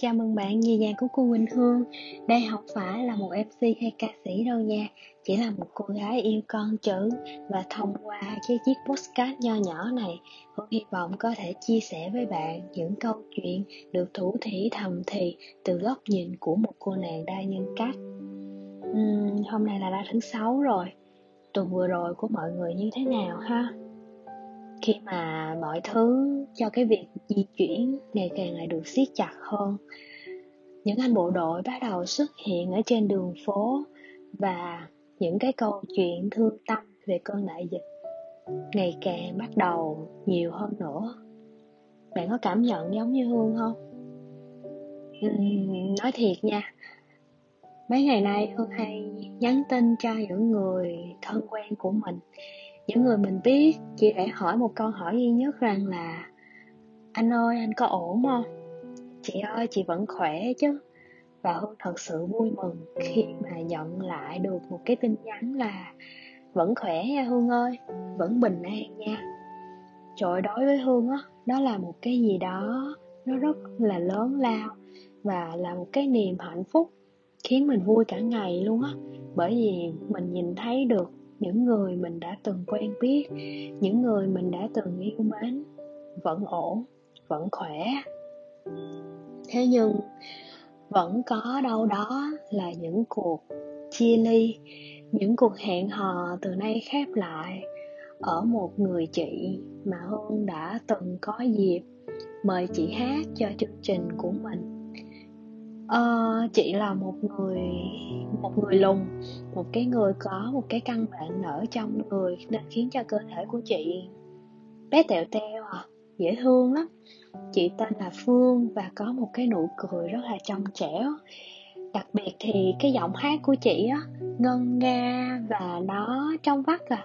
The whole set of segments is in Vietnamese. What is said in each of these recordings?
Chào mừng bạn về nhà của cô Quỳnh Hương. Đây không phải là một MC hay ca sĩ đâu nha. Chỉ là một cô gái yêu con chữ Và thông qua cái chiếc postcard nho nhỏ này Hương hy vọng có thể chia sẻ với bạn những câu chuyện được thủ thỉ thầm thì Từ góc nhìn của một cô nàng đa nhân cách. Uhm, Hôm nay là đã thứ sáu rồi. Tuần vừa rồi của mọi người như thế nào ha? Khi mà mọi thứ cho cái việc di chuyển ngày càng lại được siết chặt hơn. Những anh bộ đội bắt đầu xuất hiện ở trên đường phố và những cái câu chuyện thương tâm về cơn đại dịch ngày càng bắt đầu nhiều hơn nữa. Bạn có cảm nhận giống như hương không? Uhm, nói thiệt nha. Mấy ngày nay hương hay nhắn tin cho những người thân quen của mình những người mình biết chị để hỏi một câu hỏi duy nhất rằng là anh ơi anh có ổn không? Chị ơi chị vẫn khỏe chứ. Và hương thật sự vui mừng khi mà nhận lại được một cái tin nhắn là vẫn khỏe nha hương ơi vẫn bình an nha. Trời đối với hương á đó, đó là một cái gì đó nó rất là lớn lao và là một cái niềm hạnh phúc khiến mình vui cả ngày luôn á. Bởi vì mình nhìn thấy được những người mình đã từng quen biết, những người mình đã từng yêu mến, vẫn ổn, vẫn khỏe. Thế nhưng, vẫn có đâu đó là những cuộc chia ly, những cuộc hẹn hò từ nay khép lại ở một người chị mà hương đã từng có dịp mời chị hát cho chương trình của mình uh, chị là một người một người lùn một cái người có một cái căn bệnh nở trong người nên khiến cho cơ thể của chị bé tẹo teo à dễ thương lắm. Chị tên là phương và có một cái nụ cười rất là trong trẻo. Đặc biệt thì cái giọng hát của chị á ngân nga và nó trong vắt à.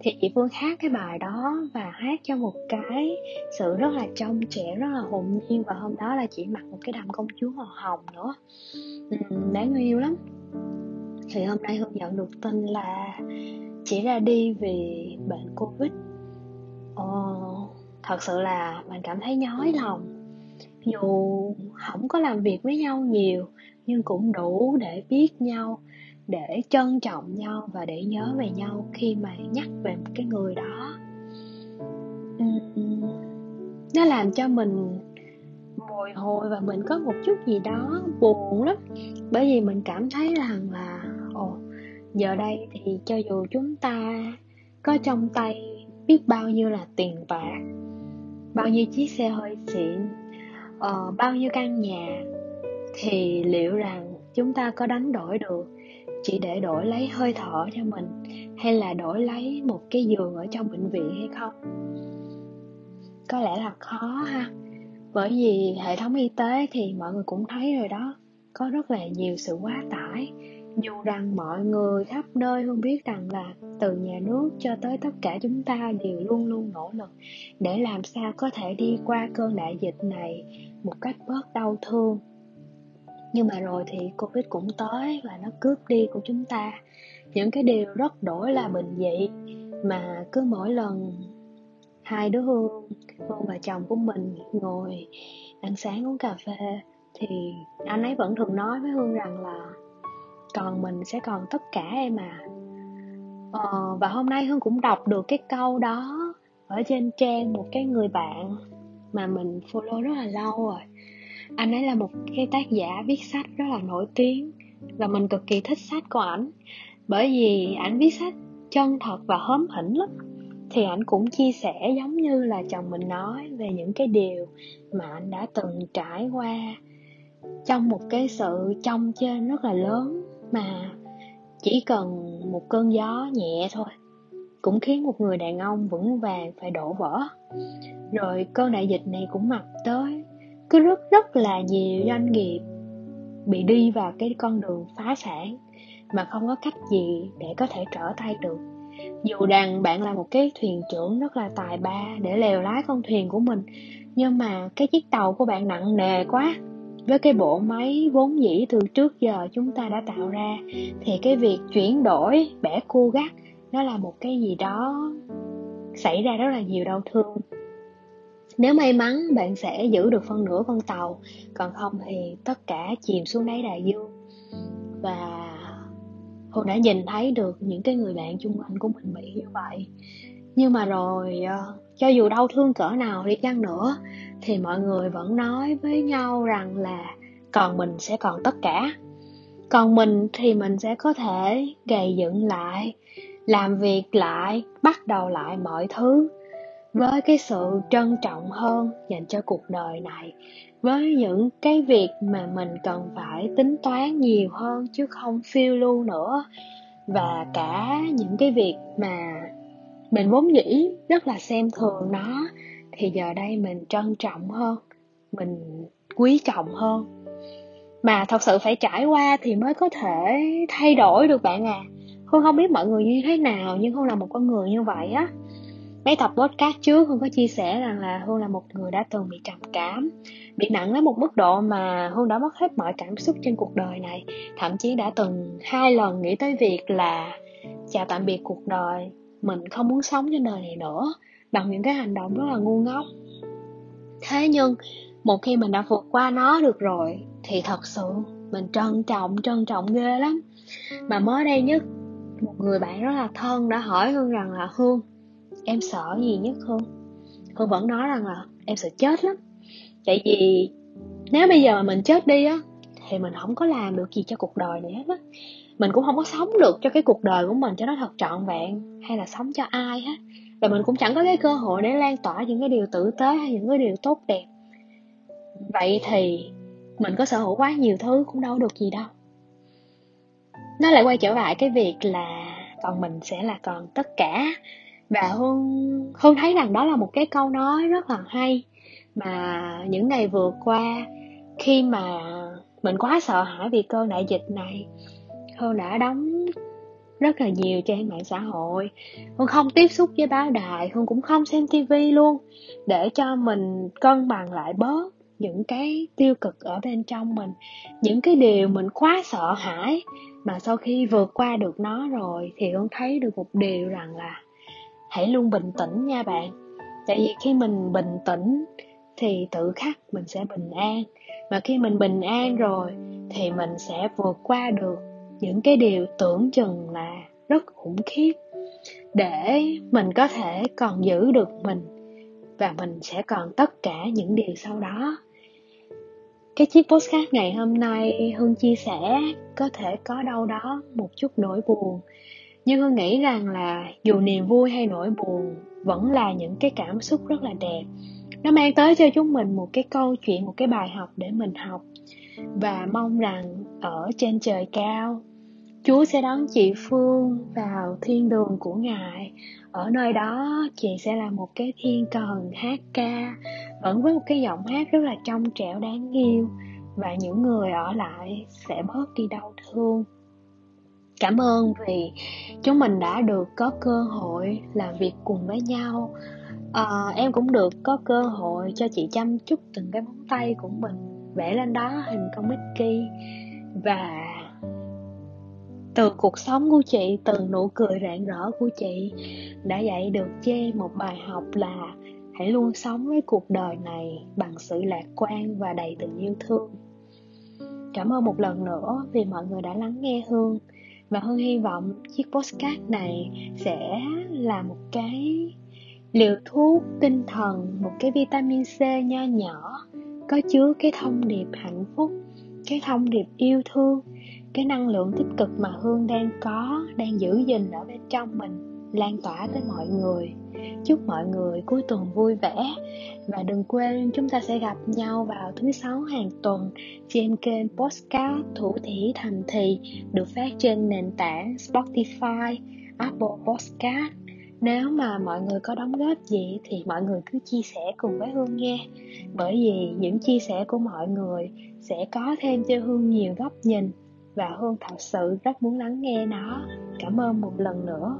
thì chị Phương hát cái bài đó và hát cho một cái sự rất là trong trẻ rất là hồn nhiên. Và hôm đó là chị mặc một cái đầm công chúa màu hồng nữa. Ừ, đáng yêu lắm. Thì hôm nay hương nhận được tin là chị ra đi vì bệnh covid. Ờ, thật sự là mình cảm thấy nhói lòng. Dù không có làm việc với nhau nhiều nhưng cũng đủ để biết nhau để trân trọng nhau và để nhớ về nhau khi mà nhắc về một cái người đó. Ừ, ừ. Nó làm cho mình bồi hồi và mình có một chút gì đó buồn lắm. Bởi vì mình cảm thấy rằng là ồ giờ đây thì cho dù chúng ta có trong tay biết bao nhiêu là tiền bạc bao nhiêu chiếc xe hơi xịn uh, bao nhiêu căn nhà thì liệu rằng chúng ta có đánh đổi được chỉ để đổi lấy hơi thở cho mình hay là đổi lấy một cái giường ở trong bệnh viện hay không? Có lẽ là khó ha. Bởi vì hệ thống y tế thì mọi người cũng thấy rồi đó, có rất là nhiều sự quá tải. Dù rằng mọi người khắp nơi không biết rằng là từ nhà nước cho tới tất cả chúng ta đều luôn luôn nỗ lực để làm sao có thể đi qua cơn đại dịch này một cách bớt đau thương nhưng mà rồi thì covid cũng tới và nó cướp đi của chúng ta. Những cái điều rất đổi là bình dị mà cứ mỗi lần hai đứa hương hương và chồng của mình ngồi ăn sáng uống cà phê thì anh ấy vẫn thường nói với hương rằng là còn mình sẽ còn tất cả em à. Ờ, và hôm nay hương cũng đọc được cái câu đó ở trên trang một cái người bạn mà mình follow rất là lâu rồi anh ấy là một cái tác giả viết sách rất là nổi tiếng và mình cực kỳ thích sách của ảnh. Bởi vì ảnh viết sách chân thật và hóm hỉnh lắm. Thì ảnh cũng chia sẻ giống như là chồng mình nói về những cái điều mà anh đã từng trải qua trong một cái sự trong trên rất là lớn mà chỉ cần một cơn gió nhẹ thôi cũng khiến một người đàn ông vững vàng phải đổ vỡ. Rồi cơn đại dịch này cũng mặc tới cứ rất rất là nhiều doanh nghiệp bị đi vào cái con đường phá sản mà không có cách gì để có thể trở tay được. Dù rằng bạn là một cái thuyền trưởng rất là tài ba để lèo lái con thuyền của mình, nhưng mà cái chiếc tàu của bạn nặng nề quá. Với cái bộ máy vốn dĩ từ trước giờ chúng ta đã tạo ra, thì cái việc chuyển đổi bẻ cua gắt, nó là một cái gì đó xảy ra rất là nhiều đau thương nếu may mắn, bạn sẽ giữ được phân nửa con tàu. Còn không thì tất cả chìm xuống đáy đại dương. Và Hùng đã nhìn thấy được những cái người bạn chung quanh của mình bị như vậy. Nhưng mà rồi ờ, cho dù đau thương cỡ nào đi chăng nữa, thì mọi người vẫn nói với nhau rằng là còn mình sẽ còn tất cả. Còn mình thì mình sẽ có thể gầy dựng lại, làm việc lại, bắt đầu lại mọi thứ với cái sự trân trọng hơn dành cho cuộc đời này, với những cái việc mà mình cần phải tính toán nhiều hơn chứ không phiêu lưu nữa. Và cả những cái việc mà mình vốn dĩ rất là xem thường nó, thì giờ đây mình trân trọng hơn, mình quý trọng hơn. Mà thật sự phải trải qua thì mới có thể thay đổi được bạn à. Hương không biết mọi người như thế nào, nhưng hương là một con người như vậy á mấy tập podcast trước hương có chia sẻ rằng là hương là một người đã từng bị trầm cảm, bị nặng đến một mức độ mà hương đã mất hết mọi cảm xúc trên cuộc đời này. Thậm chí đã từng hai lần nghĩ tới việc là, chào tạm biệt cuộc đời, mình không muốn sống trên đời này nữa. Bằng những cái hành động rất là ngu ngốc. Thế nhưng, một khi mình đã vượt qua nó được rồi, thì thật sự mình trân trọng trân trọng ghê lắm. Mà mới đây nhất, một người bạn rất là thân đã hỏi hương rằng là, hương em sợ gì nhất hương hương vẫn nói rằng là em sợ chết lắm. Tại vì nếu bây giờ mà mình chết đi á, thì mình không có làm được gì cho cuộc đời này hết á. Mình cũng không có sống được cho cái cuộc đời của mình cho nó thật trọn vẹn hay là sống cho ai hết. Và mình cũng chẳng có cái cơ hội để lan tỏa những cái điều tử tế hay những cái điều tốt đẹp. Vậy thì mình có sở hữu quá nhiều thứ cũng đâu được gì đâu. Nó lại quay trở lại cái việc là còn mình sẽ là còn tất cả và hương hương thấy rằng đó là một cái câu nói rất là hay mà những ngày vừa qua khi mà mình quá sợ hãi vì cơn đại dịch này hương đã đóng rất là nhiều trên mạng xã hội. Hương không tiếp xúc với báo đài hương cũng không xem tivi luôn để cho mình cân bằng lại bớt những cái tiêu cực ở bên trong mình những cái điều mình quá sợ hãi mà sau khi vượt qua được nó rồi thì hương thấy được một điều rằng là hãy luôn bình tĩnh nha bạn. Tại vì khi mình bình tĩnh thì tự khắc mình sẽ bình an. Mà khi mình bình an rồi thì mình sẽ vượt qua được những cái điều tưởng chừng là rất khủng khiếp. Để mình có thể còn giữ được mình và mình sẽ còn tất cả những điều sau đó. Cái chiếc postcard ngày hôm nay hương chia sẻ có thể có đâu đó một chút nỗi buồn nhưng hương nghĩ rằng là dù niềm vui hay nỗi buồn, vẫn là những cái cảm xúc rất là đẹp. Nó mang tới cho chúng mình một cái câu chuyện, một cái bài học để mình học. Và mong rằng ở trên trời cao, chúa sẽ đón chị phương vào thiên đường của ngài. Ở nơi đó, chị sẽ là một cái thiên thần hát ca, vẫn với một cái giọng hát rất là trong trẻo đáng yêu. Và những người ở lại sẽ bớt đi đau thương cảm ơn vì chúng mình đã được có cơ hội làm việc cùng với nhau. À, em cũng được có cơ hội cho chị chăm chút từng cái móng tay của mình vẽ lên đó hình con Mickey. Và từ cuộc sống của chị từ nụ cười rạng rỡ của chị đã dạy được chê một bài học là hãy luôn sống với cuộc đời này bằng sự lạc quan và đầy tình yêu thương. Cảm ơn một lần nữa vì mọi người đã lắng nghe hương và hương hy vọng chiếc postcard này sẽ là một cái liều thuốc tinh thần, một cái vitamin c nho nhỏ, có chứa cái thông điệp hạnh phúc, cái thông điệp yêu thương, cái năng lượng tích cực mà hương đang có, đang giữ gìn ở bên trong mình lan tỏa tới mọi người. Chúc mọi người cuối tuần vui vẻ. Và đừng quên chúng ta sẽ gặp nhau vào thứ sáu hàng tuần trên kênh Postcard Thủ Thỉ Thành Thì được phát trên nền tảng Spotify, Apple Podcast. Nếu mà mọi người có đóng góp gì thì mọi người cứ chia sẻ cùng với Hương nghe. Bởi vì những chia sẻ của mọi người sẽ có thêm cho Hương nhiều góc nhìn. Và Hương thật sự rất muốn lắng nghe nó. Cảm ơn một lần nữa.